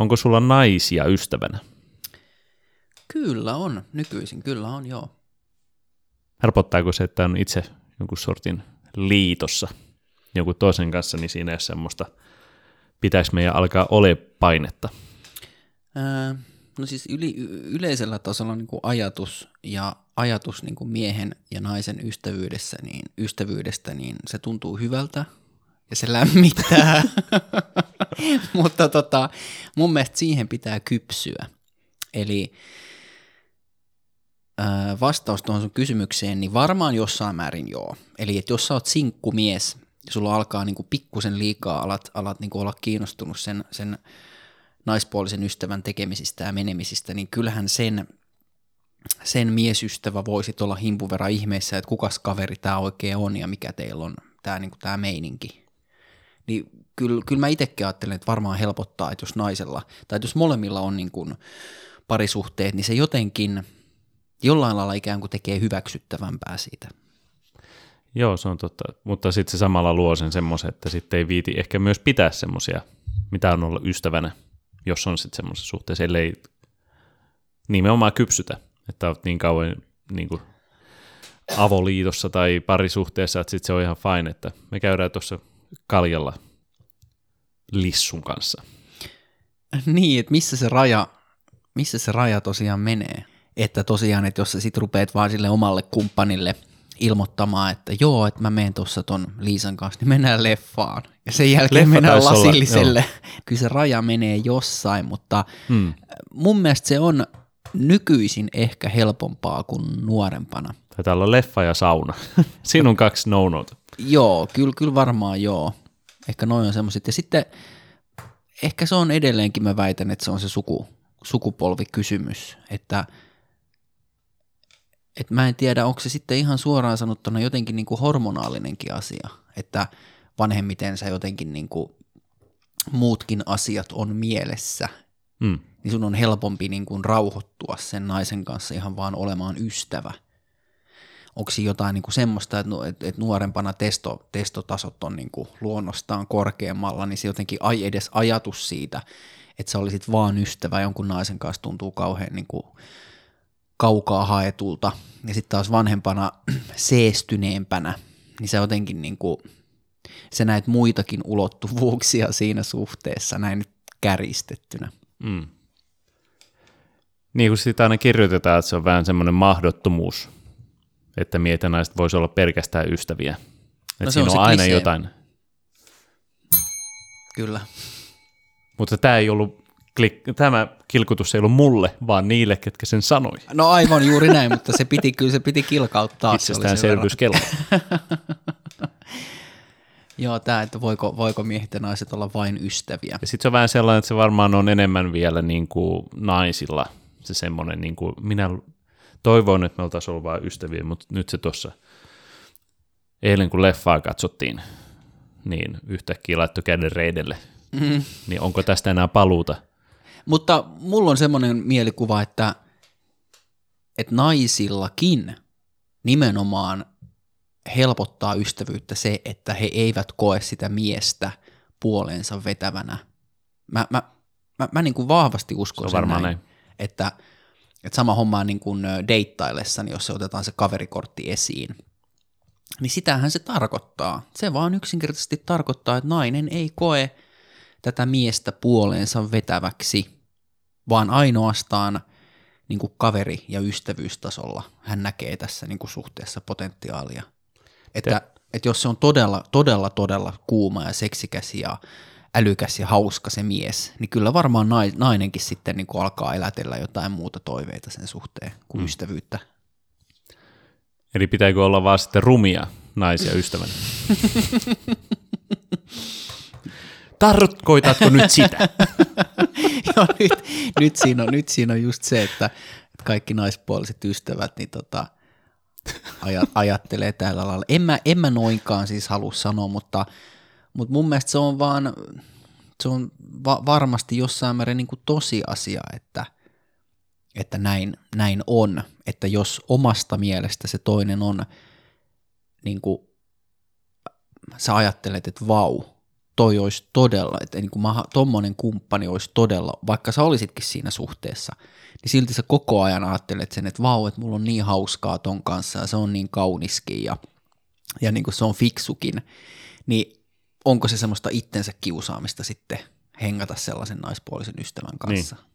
Onko sulla naisia ystävänä? Kyllä on, nykyisin kyllä on, joo. Helpottaako se, että on itse jonkun sortin liitossa jonkun toisen kanssa, niin siinä ei ole semmoista, pitäisi meidän alkaa ole painetta? Ää, no siis yli, yleisellä tasolla niin kuin ajatus ja ajatus niin kuin miehen ja naisen ystävyydessä, niin, ystävyydestä, niin se tuntuu hyvältä ja se lämmittää. Mutta tota, mun mielestä siihen pitää kypsyä. Eli vastaus tuohon sun kysymykseen, niin varmaan jossain määrin joo. Eli että jos sä oot sinkkumies ja sulla alkaa niinku pikkusen liikaa, alat, alat niinku olla kiinnostunut sen, sen naispuolisen ystävän tekemisistä ja menemisistä, niin kyllähän sen, sen miesystävä voisi olla himpuvera ihmeessä, että kukas kaveri tämä oikein on ja mikä teillä on tämä niinku tää meininki. Niin kyllä, kyllä mä itsekin ajattelen, että varmaan helpottaa, että jos naisella, tai jos molemmilla on niinku parisuhteet, niin se jotenkin – jollain lailla ikään kuin tekee hyväksyttävämpää siitä. Joo, se on totta, mutta sitten se samalla luo sen semmoisen, että sitten ei viiti ehkä myös pitää semmoisia, mitä on ollut ystävänä, jos on sitten semmoisessa suhteessa, ellei nimenomaan kypsytä, että olet niin kauan niin kuin avoliitossa tai parisuhteessa, että sitten se on ihan fine, että me käydään tuossa kaljalla lissun kanssa. Niin, että missä se raja, missä se raja tosiaan menee? että tosiaan, että jos sä sit rupeat vaan sille omalle kumppanille ilmoittamaan, että joo, että mä menen tuossa ton Liisan kanssa, niin mennään leffaan. Ja sen jälkeen Leffa mennään lasilliselle. Olla, Kyllä se raja menee jossain, mutta hmm. mun mielestä se on nykyisin ehkä helpompaa kuin nuorempana. Täällä on leffa ja sauna. Siinä on kaksi no Joo, kyllä, kyllä varmaan joo. Ehkä noin on semmoiset. Ja sitten ehkä se on edelleenkin, mä väitän, että se on se suku, sukupolvikysymys, että – et mä en tiedä, onko se sitten ihan suoraan sanottuna jotenkin niin kuin hormonaalinenkin asia, että vanhemmiten sä jotenkin niin kuin muutkin asiat on mielessä, mm. niin sun on helpompi niin kuin rauhoittua sen naisen kanssa ihan vaan olemaan ystävä. Onko siinä jotain niin kuin semmoista, että, että nuorempana testo, testotasot on niin kuin luonnostaan korkeammalla, niin se jotenkin ai edes ajatus siitä, että sä olisit vaan ystävä jonkun naisen kanssa tuntuu kauhean niin kuin kaukaa haetulta, ja sitten taas vanhempana seestyneempänä, niin se jotenkin niin kuin, se näet muitakin ulottuvuuksia siinä suhteessa, näin nyt käristettynä. Mm. Niin kuin sitä aina kirjoitetaan, että se on vähän semmoinen mahdottomuus, että miehet ja naiset voisi olla pelkästään ystäviä. Että no siinä on, on aina klisee. jotain. Kyllä. Mutta tämä ei ollut klik- tämä kilkutus ei ollut mulle, vaan niille, ketkä sen sanoi. No aivan juuri näin, mutta se piti kyllä se piti kilkauttaa. Itsestäänselvyyskello. Joo, tämä, että voiko, voiko miehet ja naiset olla vain ystäviä. Ja sitten se on vähän sellainen, että se varmaan on enemmän vielä niin kuin naisilla se semmoinen, niin kuin minä toivoin, että me oltaisiin ollut vain ystäviä, mutta nyt se tuossa eilen kun leffaa katsottiin, niin yhtäkkiä laittoi käden reidelle. Mm. Niin onko tästä enää paluuta? Mutta mulla on semmoinen mielikuva, että, että naisillakin nimenomaan helpottaa ystävyyttä se, että he eivät koe sitä miestä puoleensa vetävänä. Mä, mä, mä, mä niin kuin vahvasti uskon sen näin, näin, Että, että sama homma niin kuin deittaillessani, jos se otetaan se kaverikortti esiin, niin sitähän se tarkoittaa. Se vaan yksinkertaisesti tarkoittaa, että nainen ei koe tätä miestä puoleensa vetäväksi, vaan ainoastaan niin kuin kaveri- ja ystävyystasolla hän näkee tässä niin kuin suhteessa potentiaalia. Että, että jos se on todella, todella, todella kuuma ja seksikäs ja älykäs ja hauska se mies, niin kyllä varmaan nainenkin sitten niin kuin alkaa elätellä jotain muuta toiveita sen suhteen kuin hmm. ystävyyttä. Eli pitääkö olla vaan sitten rumia naisia ystävänä? Tarkoitatko nyt sitä? Joo, nyt, nyt, siinä on, nyt siinä on just se, että, että kaikki naispuoliset ystävät niin tota, ajat, ajattelee tällä lailla. En mä, en mä noinkaan siis halua sanoa, mutta, mutta mun mielestä se on vaan, se on va- varmasti jossain määrin niin kuin tosiasia, että, että näin, näin on. Että jos omasta mielestä se toinen on, niin kuin, sä ajattelet, että vau, toi olisi todella, että niin kuin mä, tommonen kumppani olisi todella, vaikka sä olisitkin siinä suhteessa, niin silti sä koko ajan ajattelet sen, että vau, että mulla on niin hauskaa ton kanssa ja se on niin kauniskin ja, ja niin kuin se on fiksukin, niin onko se semmoista itsensä kiusaamista sitten hengata sellaisen naispuolisen ystävän kanssa? Niin.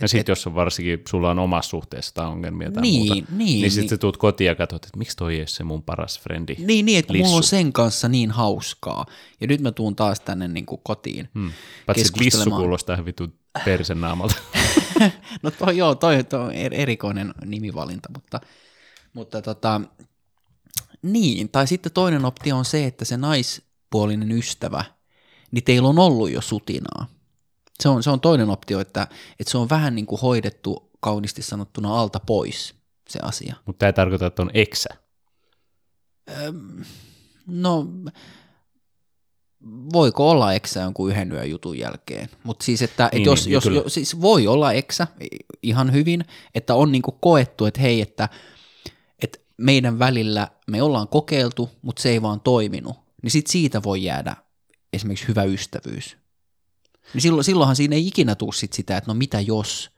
Ja sitten jos on varsinkin, sulla on omassa suhteessa tai ongelmia tai niin, muuta, niin, niin, niin sitten niin. sä tuut kotiin ja katsot, että miksi toi ei ole se mun paras frendi. Niin, niin että mulla on sen kanssa niin hauskaa. Ja nyt mä tuun taas tänne niin kuin kotiin Hmm. Paitsi että lissu keskustelemaan. kuulostaa ihan vittu persen naamalta. No toi, joo, toi, toi on er- erikoinen nimivalinta, mutta, mutta tota, niin, tai sitten toinen optio on se, että se naispuolinen ystävä, niin teillä on ollut jo sutinaa. Se on, se on toinen optio, että, että se on vähän niin kuin hoidettu kauniisti sanottuna alta pois se asia. Mutta tämä ei tarkoita, että on eksä. No, voiko olla eksä jonkun yhden yön jutun jälkeen? Mutta siis, että et Niin, jos, niin, jos, kyllä. jos, siis voi olla eksä ihan hyvin, että on niinku koettu, että hei, että, että meidän välillä me ollaan kokeiltu, mutta se ei vaan toiminut, niin sit siitä voi jäädä esimerkiksi hyvä ystävyys. Niin silloin, silloinhan siinä ei ikinä tule sit sitä, että no mitä jos,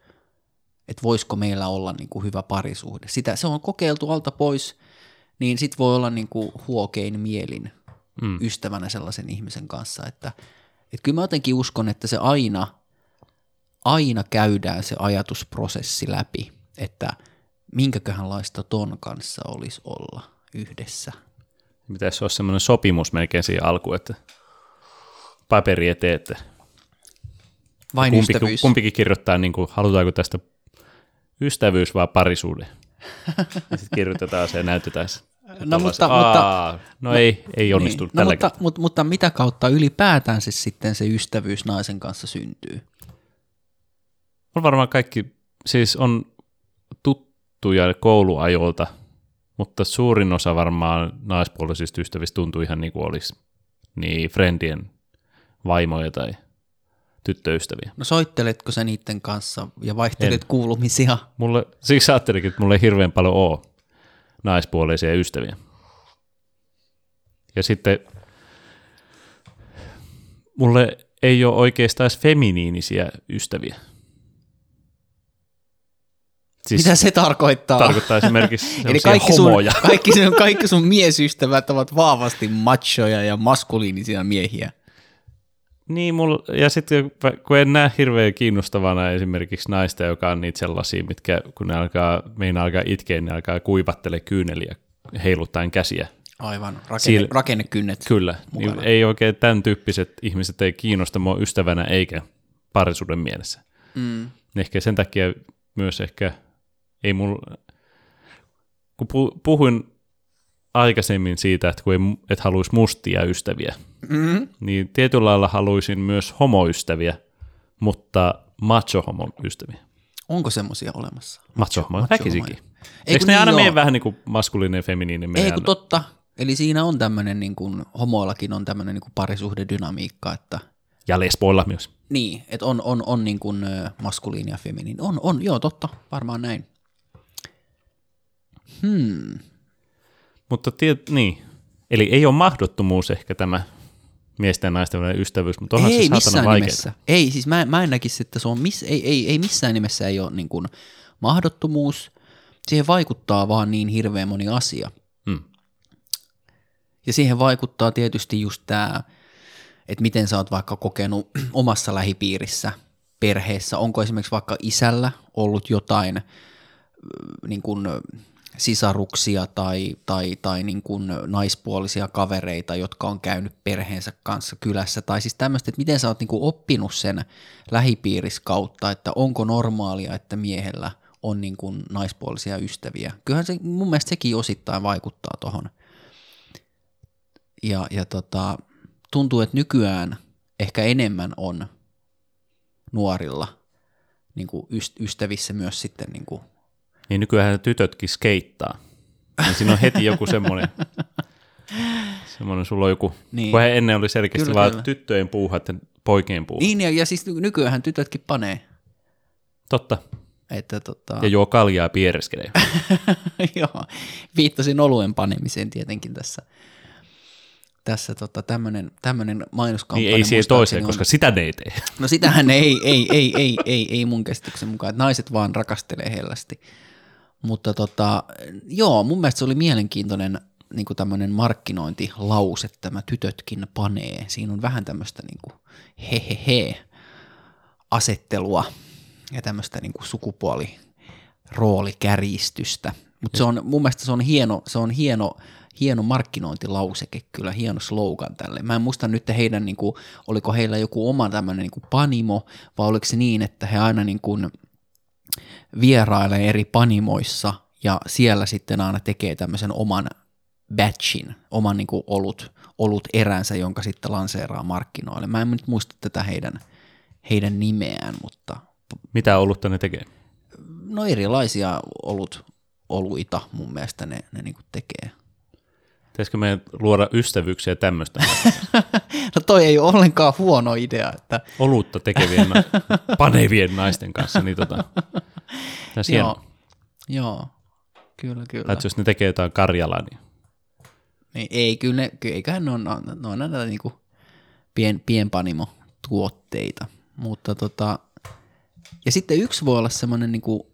että voisiko meillä olla niinku hyvä parisuhde. Sitä, se on kokeiltu alta pois, niin sit voi olla niinku huokein mielin Mm. ystävänä sellaisen ihmisen kanssa, että, että kyllä mä jotenkin uskon, että se aina, aina käydään se ajatusprosessi läpi, että minkäköhänlaista ton kanssa olisi olla yhdessä. Pitäisi olla semmoinen sopimus melkein siihen alkuun, että paperi eteen, että Vain kumpi, ystävyys. kumpikin kirjoittaa, niin kuin, halutaanko tästä ystävyys vai parisuuden. Sitten kirjoitetaan se ja näytetään se. No, mutta- se, mutta- "Aa, no, ei, ei niin. no, tällä mutta, kertaa. mutta, mutta mitä kautta ylipäätään se sitten se ystävyys naisen kanssa syntyy? On varmaan kaikki, siis on tuttuja kouluajolta, mutta suurin osa varmaan naispuolisista ystävistä tuntuu ihan niin kuin olisi niin friendien vaimoja tai tyttöystäviä. No soitteletko sä niiden kanssa ja vaihtelet En. kuulumisia? Mulle, siksi ajattelinkin, että mulla ei hirveän paljon ole naispuolisia ystäviä. Ja sitten mulle ei ole oikeastaan edes feminiinisiä ystäviä. Siis Mitä se tarkoittaa? tarkoittaa esimerkiksi Eli kaikki sun, homoja. kaikki, sun, kaikki sun miesystävät ovat vahvasti machoja ja maskuliinisia miehiä. Niin, mulla, ja sitten kun en näe hirveän kiinnostavana esimerkiksi naista, joka on niitä sellaisia, mitkä kun ne alkaa, meinaa alkaa itkeä, ne alkaa kuivattele kyyneliä heiluttaen käsiä. Aivan, rakenne, Siil- rakennekynnet. Kyllä, niin ei oikein tämän tyyppiset ihmiset ei kiinnosta mua ystävänä eikä parisuuden mielessä. Mm. Ehkä sen takia myös ehkä ei mulla, kun pu- puhuin aikaisemmin siitä, että kun ei, et haluaisi mustia ystäviä, Mm. niin tietyllä lailla haluaisin myös homoystäviä, mutta macho-homoystäviä. Onko semmoisia olemassa? Macho-homo, macho- väkisikin. Ei, Eikö ne niin aina mene vähän niin kuin maskuliininen ja feminiininen? Ei kun totta. Eli siinä on tämmöinen, niin kuin, homoillakin on tämmöinen niin kuin parisuhdedynamiikka, että Ja lesboilla myös. niin, että on, on, on niin kuin maskuliini ja feminiini. On, on, joo, totta, varmaan näin. Hmm. Mutta tiet, niin. Eli ei ole mahdottomuus ehkä tämä miesten ja naisten välinen ystävyys, mutta onhan ei se saatana missään vaikeaa. nimessä. Ei, siis mä, mä en näkisi, että se on miss, ei, ei, ei missään nimessä ei ole niin kuin mahdottomuus. Siihen vaikuttaa vaan niin hirveän moni asia. Mm. Ja siihen vaikuttaa tietysti just tämä, että miten sä oot vaikka kokenut omassa lähipiirissä, perheessä. Onko esimerkiksi vaikka isällä ollut jotain niin kuin sisaruksia tai, tai, tai niin kuin naispuolisia kavereita, jotka on käynyt perheensä kanssa kylässä. Tai siis tämmöistä, että miten sä oot niin kuin oppinut sen lähipiiris kautta, että onko normaalia, että miehellä on niin kuin naispuolisia ystäviä. Kyllähän se mun mielestä sekin osittain vaikuttaa tuohon ja, ja tota, tuntuu, että nykyään ehkä enemmän on nuorilla niin kuin yst- ystävissä myös sitten niin kuin, Niin nykyään tytötkin skeittaa. Niin siinä on heti joku semmoinen, semmoinen sulla on joku, Niin. kun he ennen oli selkeästi Kyllä, vaan kyllä. tyttöjen puuhat ja poikien puuhat. Niin. ja, ja siis nykyään tytötkin panee, Totta. että tota, Ja juo kaljaa piereskelee. joo, viittasin oluen panemiseen tietenkin tässä. tässä tota, tämmöinen, tämmöinen mainoskampanja. Niin ei siihen toiseen, on- koska sitä ne ei tee. No sitähän ei, ei, ei, ei, ei, ei mun käsityksen mukaan, että naiset vaan rakastelee hellästi. Mutta tota, joo, mun mielestä se oli mielenkiintoinen niin kuin tämmöinen markkinointilause, tämä tytötkin panee. Siinä on vähän tämmöistä niin kuin hehehe asettelua ja tämmöistä niin kuin sukupuoli roolikärjistystä. Mutta se on, mun mielestä se on hieno, se on hieno, hieno markkinointilauseke, kyllä hieno slogan tälle. Mä en muista nyt heidän, niin kuin, oliko heillä joku oma tämmöinen niin panimo, vai oliko se niin, että he aina niin kuin vierailee eri panimoissa ja siellä sitten aina tekee tämmöisen oman batchin, oman niin kuin olut, olut eränsä, jonka sitten lanseeraa markkinoille. Mä en nyt muista tätä heidän, heidän nimeään, mutta Mitä olutta ne tekee? no erilaisia olut, oluita mun mielestä ne, ne niin tekee. Pitäisikö meidän luoda ystävyyksiä tämmöistä? No toi ei ole ollenkaan huono idea, että Olutta tekevien, panevien naisten kanssa. Niin tota, tässä hieno. joo, joo, kyllä, kyllä. Tai jos ne tekee jotain Karjalaa, niin Niin, ei, kyllä ne, eiköhän ne on, ne on näitä niinku pien, pienpanimo-tuotteita, mutta tota, ja sitten yksi voi olla semmoinen, niinku,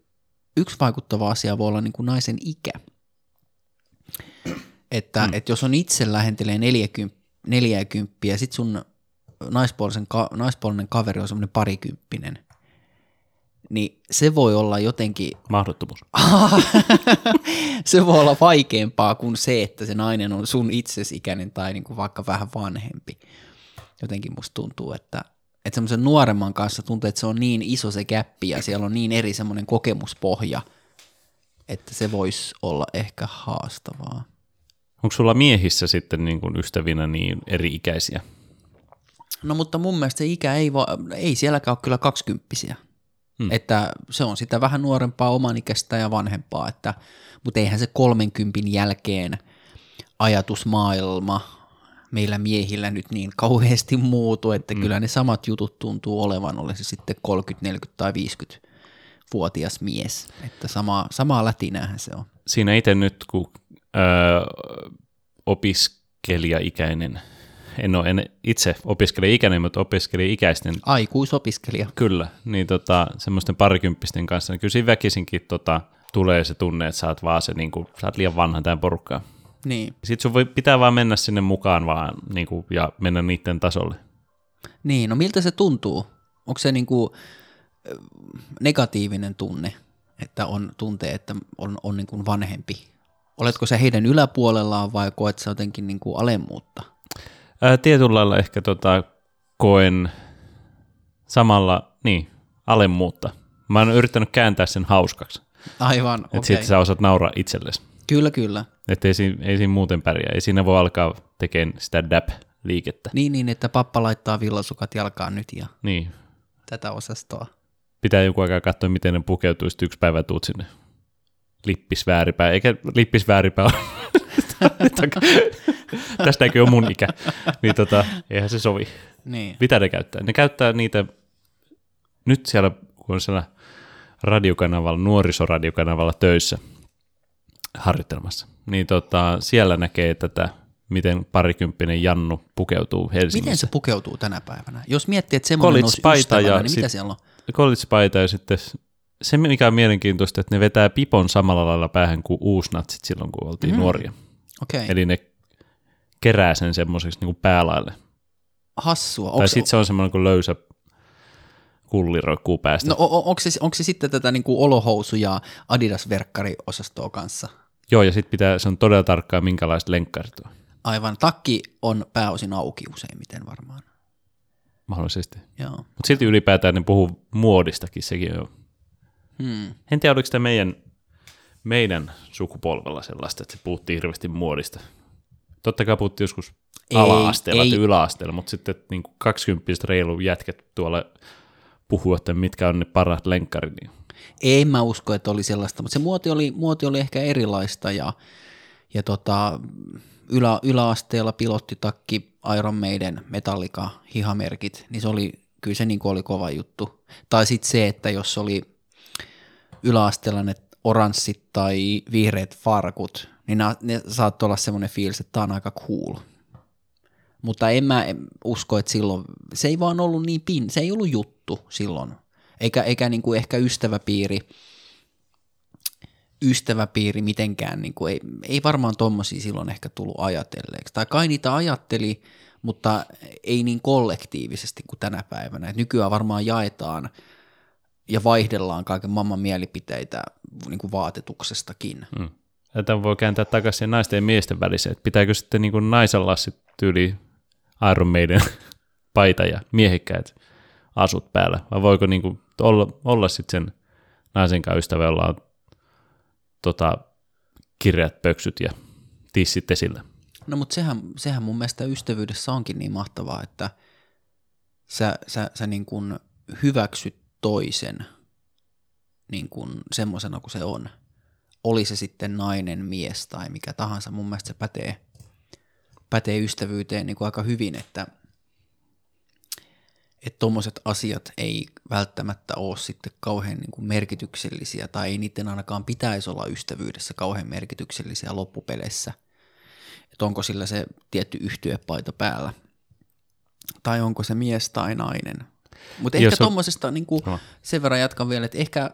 yksi vaikuttava asia voi olla niinku naisen ikä. Että mm. et jos on itse lähentelee 40, 40 ja sitten sun naispuolisen, ka, naispuolinen kaveri on semmoinen parikymppinen, niin se voi olla jotenkin mahdottomuus. se voi olla vaikeampaa kuin se, että se nainen on sun itsesikäinen tai niin kuin vaikka vähän vanhempi. Jotenkin musta tuntuu, että, että semmoisen nuoremman kanssa tuntuu, että se on niin iso se käppi ja siellä on niin eri semmoinen kokemuspohja, että se voisi olla ehkä haastavaa. Onko sulla miehissä sitten niin kuin ystävinä niin eri-ikäisiä? No mutta mun mielestä se ikä ei, va- ei sielläkään ole kyllä kaksikymppisiä. Hmm. Että se on sitä vähän nuorempaa omanikäistä ja vanhempaa, että, mutta eihän se 30 jälkeen ajatusmaailma meillä miehillä nyt niin kauheasti muutu, että hmm. kyllä ne samat jutut tuntuu olevan, oli se sitten 30, 40 tai 50 vuotias mies, että sama, samaa lätinäähän se on. Siinä itse nyt, kun öö, opiskelijaikäinen, en ole en itse opiskelija-ikäinen, mutta opiskelija-ikäisten Aikuisopiskelija. Kyllä, niin tota, semmoisten parikymppisten kanssa, niin kyllä siinä väkisinkin tota, tulee se tunne, että sä oot vaan se, niin kuin, sä oot liian vanha tähän porukkaan. Niin. Sitten sun voi, pitää vaan mennä sinne mukaan vaan niin kuin, ja mennä niiden tasolle. Niin, no miltä se tuntuu? Onko se niinku ö, negatiivinen tunne, että on tuntee, että on, on niinku vanhempi? Oletko se heidän yläpuolellaan vai koet sä jotenkin niinku alemmuutta? Ää, tietyllä lailla ehkä tota, koen samalla, niin, alemmuutta. Mä oon yrittänyt kääntää sen hauskaksi, Aivan, okei. sitten sä osaat nauraa itsellesi. Kyllä, kyllä. Että ei, siinä- ei siinä muuten pärjää. Ei siinä voi alkaa tekemään sitä dab-liikettä. Niin, niin, että pappa laittaa villasukat jalkaan nyt ja Niin, tätä osastoa. pitää joku aikaa katsoa, miten ne pukeutuu, sitten yksi päivä tuut sinne lippisvääripää, eikä lippisvääripää ole. Tästäkin on mun ikä, niin tota, eihän se sovi. Niin. Mitä ne käyttää? Ne käyttää niitä, nyt siellä, kun on siellä radiokanavalla, nuorisoradiokanavalla töissä harjoittelemassa, niin tota, siellä näkee tätä, miten parikymppinen Jannu pukeutuu Helsingissä. Miten se pukeutuu tänä päivänä? Jos miettii, että semmoinen olisi ystävänä, ja niin sit- mitä siellä on? college-paita ja sitten se, mikä on mielenkiintoista, että ne vetää pipon samalla lailla päähän kuin uusnatsit silloin, kun oltiin mm. nuoria. Okay. Eli ne kerää sen semmoiseksi niin päälaille. hassua. Tai sitten se on semmoinen kuin löysä kulli roikkuu päästä. no, onko, se, onko se sitten tätä niinku olohousu- ja Adidas-verkkari-osastoa kanssa? Joo, ja sitten pitää, se on todella tarkkaa, minkälaiset lenkkarit on. Aivan. Takki on pääosin auki useimmiten varmaan. Mahdollisesti. Joo. Mutta silti ylipäätään ne puhuu muodistakin, sekin on. Hmm. En tiedä, oliko sitä meidän, meidän sukupolvella sellaista, että se puhuttiin hirveästi muodista. Totta kai puhuttiin joskus Ei, ala-asteella ei. tai yläasteella, mutta sitten niin 20 reilu jätket tuolla puhuu, että mitkä on ne parhaat lenkkarit. Niin En mä usko, että oli sellaista, mutta se muoti oli, muoti oli ehkä erilaista ja, ja tota, ylä, yläasteella pilottitakki, Iron Maiden, Metallica, hihamerkit, niin se oli, kyllä se niin oli kova juttu. Tai sitten se, että jos oli yläasteella ne oranssit tai vihreät farkut, niin ne, ne saattoi olla semmoinen fiilis, että tämä on aika cool. Mutta en mä usko, että silloin, se ei vaan ollut niin pin, se ei ollut juttu silloin. Eikä, eikä niin kuin ehkä ystäväpiiri, ystäväpiiri mitenkään, niin kuin ei, ei varmaan tommosia silloin ehkä tullut ajatelleeksi. Tai kai niitä ajatteli, mutta ei niin kollektiivisesti kuin tänä päivänä. Et nykyään varmaan jaetaan ja vaihdellaan kaiken maailman mielipiteitä niin kuin vaatetuksestakin. Mm. Tämä voi kääntää takaisin naisten ja miesten väliseen, että pitääkö sitten niin kuin naisella sitten tyyli Iron Maiden paita ja miehikkäät asut päällä, vai voiko niin kuin olla, olla sitten sen naisen kanssa ystävä, jolla on tota, kirjat, pöksyt ja tissit esillä. No mutta sehän, sehän mun mielestä ystävyydessä onkin niin mahtavaa, että sä, sä, sä niin kuin hyväksyt toisen niin kuin semmoisena kuin se on. Oli se sitten nainen, mies tai mikä tahansa. Mun mielestä se pätee, pätee ystävyyteen niin kuin aika hyvin, että että tuommoiset asiat ei välttämättä ole sitten kauhean niin kuin merkityksellisiä tai ei niiden ainakaan pitäisi olla ystävyydessä kauhean merkityksellisiä loppupeleissä. Että onko sillä se tietty yhtyepaita päällä tai onko se mies tai nainen. Mutta ehkä tuommoisesta, niin kuin, no. sen verran jatkan vielä, että ehkä,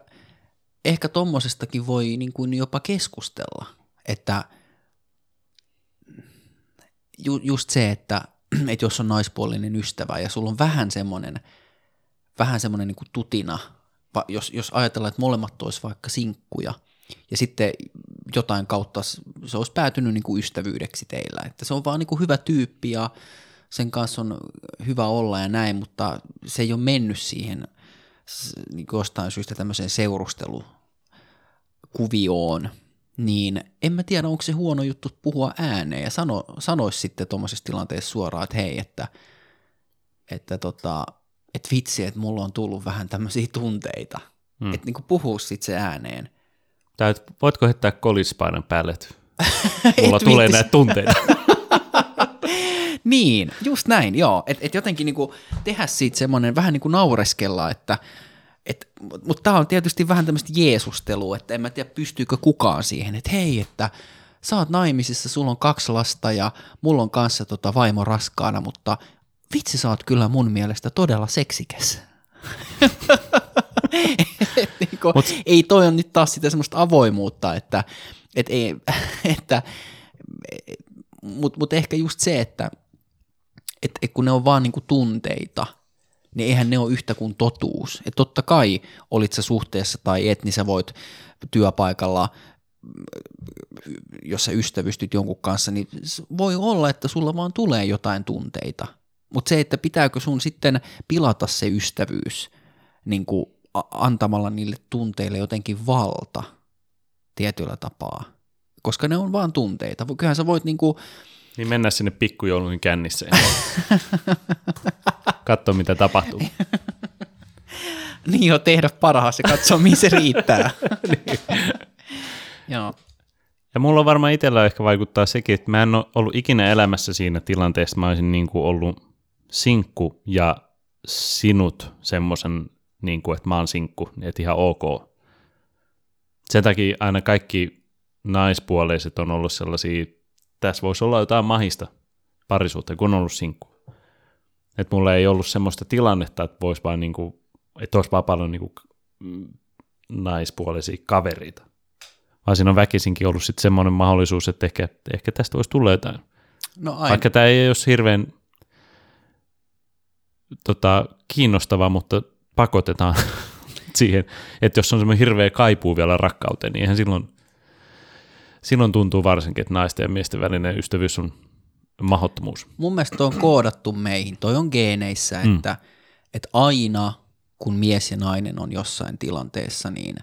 ehkä tuommoisestakin voi niin kuin jopa keskustella, että ju, just se, että että jos on naispuolinen ystävä ja sulla on vähän semmoinen, vähän semmoinen niin tutina, jos, jos ajatellaan, että molemmat olisi vaikka sinkkuja, ja sitten jotain kautta se olisi päätynyt niin kuin ystävyydeksi teillä, että se on vaan niin kuin hyvä tyyppi ja sen kanssa on hyvä olla ja näin, mutta se ei ole mennyt siihen niin jostain syystä tämmöiseen seurustelukuvioon, niin en mä tiedä, onko se huono juttu puhua ääneen ja sano, sanoisi sitten tuommoisessa tilanteessa suoraan, että hei, että, että tota, että vitsi, että mulla on tullut vähän tämmöisiä tunteita. Hmm. Että niin puhuu sitten se ääneen. Tai voitko heittää kolispainan päälle, että mulla tulee näitä tunteita. niin, just näin, joo. Että et jotenkin niinku tehdä siitä semmoinen, vähän niin kuin naureskella, että – et, mutta tämä on tietysti vähän tämmöistä jeesustelua, että en mä tiedä pystyykö kukaan siihen, että hei, että sä oot naimisissa, sulla on kaksi lasta ja mulla on kanssa tota vaimo raskaana, mutta vitsi sä oot kyllä mun mielestä todella seksikäs. niin kuin, Mut, ei toi on nyt taas sitä semmoista avoimuutta, että, et ei, että mutta mut ehkä just se, että et, et kun ne on vaan niinku tunteita – niin eihän ne ole yhtä kuin totuus. Et totta kai olit sä suhteessa tai et, niin sä voit työpaikalla, jos sä ystävystyt jonkun kanssa, niin voi olla, että sulla vaan tulee jotain tunteita. Mutta se, että pitääkö sun sitten pilata se ystävyys niin kuin antamalla niille tunteille jotenkin valta tietyllä tapaa, koska ne on vaan tunteita. Kyllähän sä voit niin kuin, niin mennä sinne pikkujouluihin kännissä. Katso, mitä tapahtuu. niin jo, tehdä parhaas ja katsoa, mihin se riittää. niin. Joo. Ja mulla on varmaan itsellä ehkä vaikuttaa sekin, että mä en ole ollut ikinä elämässä siinä tilanteessa, mä olisin niin kuin ollut sinkku ja sinut semmoisen, niin kuin, että mä oon sinkku, että ihan ok. Sen takia aina kaikki naispuoleiset on ollut sellaisia tässä voisi olla jotain mahista parisuutta, kun on ollut sinkku. Että mulla ei ollut semmoista tilannetta, että voisi vaan niinku, että olisi vaan paljon niinku naispuolisia kavereita. Vaan siinä on väkisinkin ollut sitten semmoinen mahdollisuus, että ehkä, ehkä tästä voisi tulla jotain. No aina. Vaikka tämä ei olisi hirveän tota, kiinnostava, mutta pakotetaan siihen, että jos on semmoinen hirveä kaipuu vielä rakkauteen, niin eihän silloin silloin tuntuu varsinkin, että naisten ja miesten välinen ystävyys on mahottomuus. Mun mielestä on koodattu meihin, toi on geeneissä, mm. että, että aina kun mies ja nainen on jossain tilanteessa, niin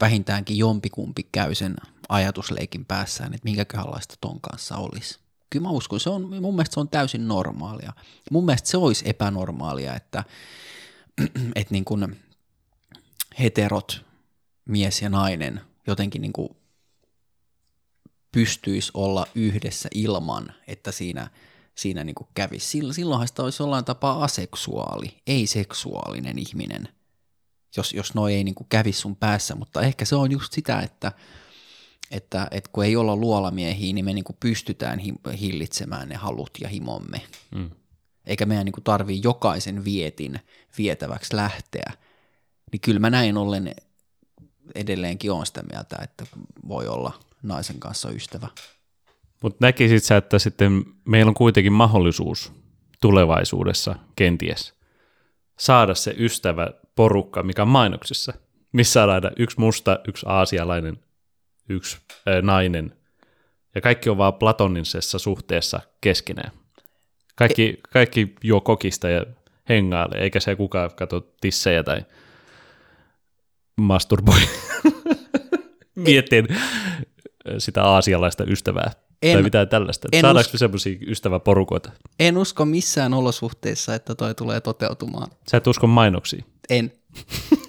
vähintäänkin jompikumpi käy sen ajatusleikin päässään, että minkäköhänlaista ton kanssa olisi. Kyllä mä uskon, se on, mun mielestä se on täysin normaalia. Mun mielestä se olisi epänormaalia, että, että niin kuin heterot, mies ja nainen, jotenkin niin kuin pystyisi olla yhdessä ilman, että siinä, siinä niin kävisi. Silloinhan sitä olisi jollain tapaa aseksuaali, ei-seksuaalinen ihminen, jos, jos noi ei niin kävisi sun päässä, mutta ehkä se on just sitä, että, että, että kun ei olla luolamiehiä, niin me niin kuin pystytään hi- hillitsemään ne halut ja himomme. Mm. Eikä meidän niin kuin tarvii jokaisen vietin vietäväksi lähteä. Niin kyllä mä näin ollen edelleenkin on sitä mieltä, että voi olla naisen kanssa ystävä. Mutta näkisit sä, että sitten meillä on kuitenkin mahdollisuus tulevaisuudessa kenties saada se ystävä porukka, mikä on mainoksissa, missä saadaan yksi musta, yksi aasialainen, yksi ää, nainen, ja kaikki on vaan platonisessa suhteessa keskenään. Kaikki, kaikki juo kokista ja hengailee, eikä se kukaan katso tissejä tai masturboi. Mietin sitä aasialaista ystävää En- tai mitään tällaista. en Saadaanko us- me semmoisia ystäväporukoita? En usko missään olosuhteissa, että toi tulee toteutumaan. Sä et usko mainoksiin. En.